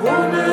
Música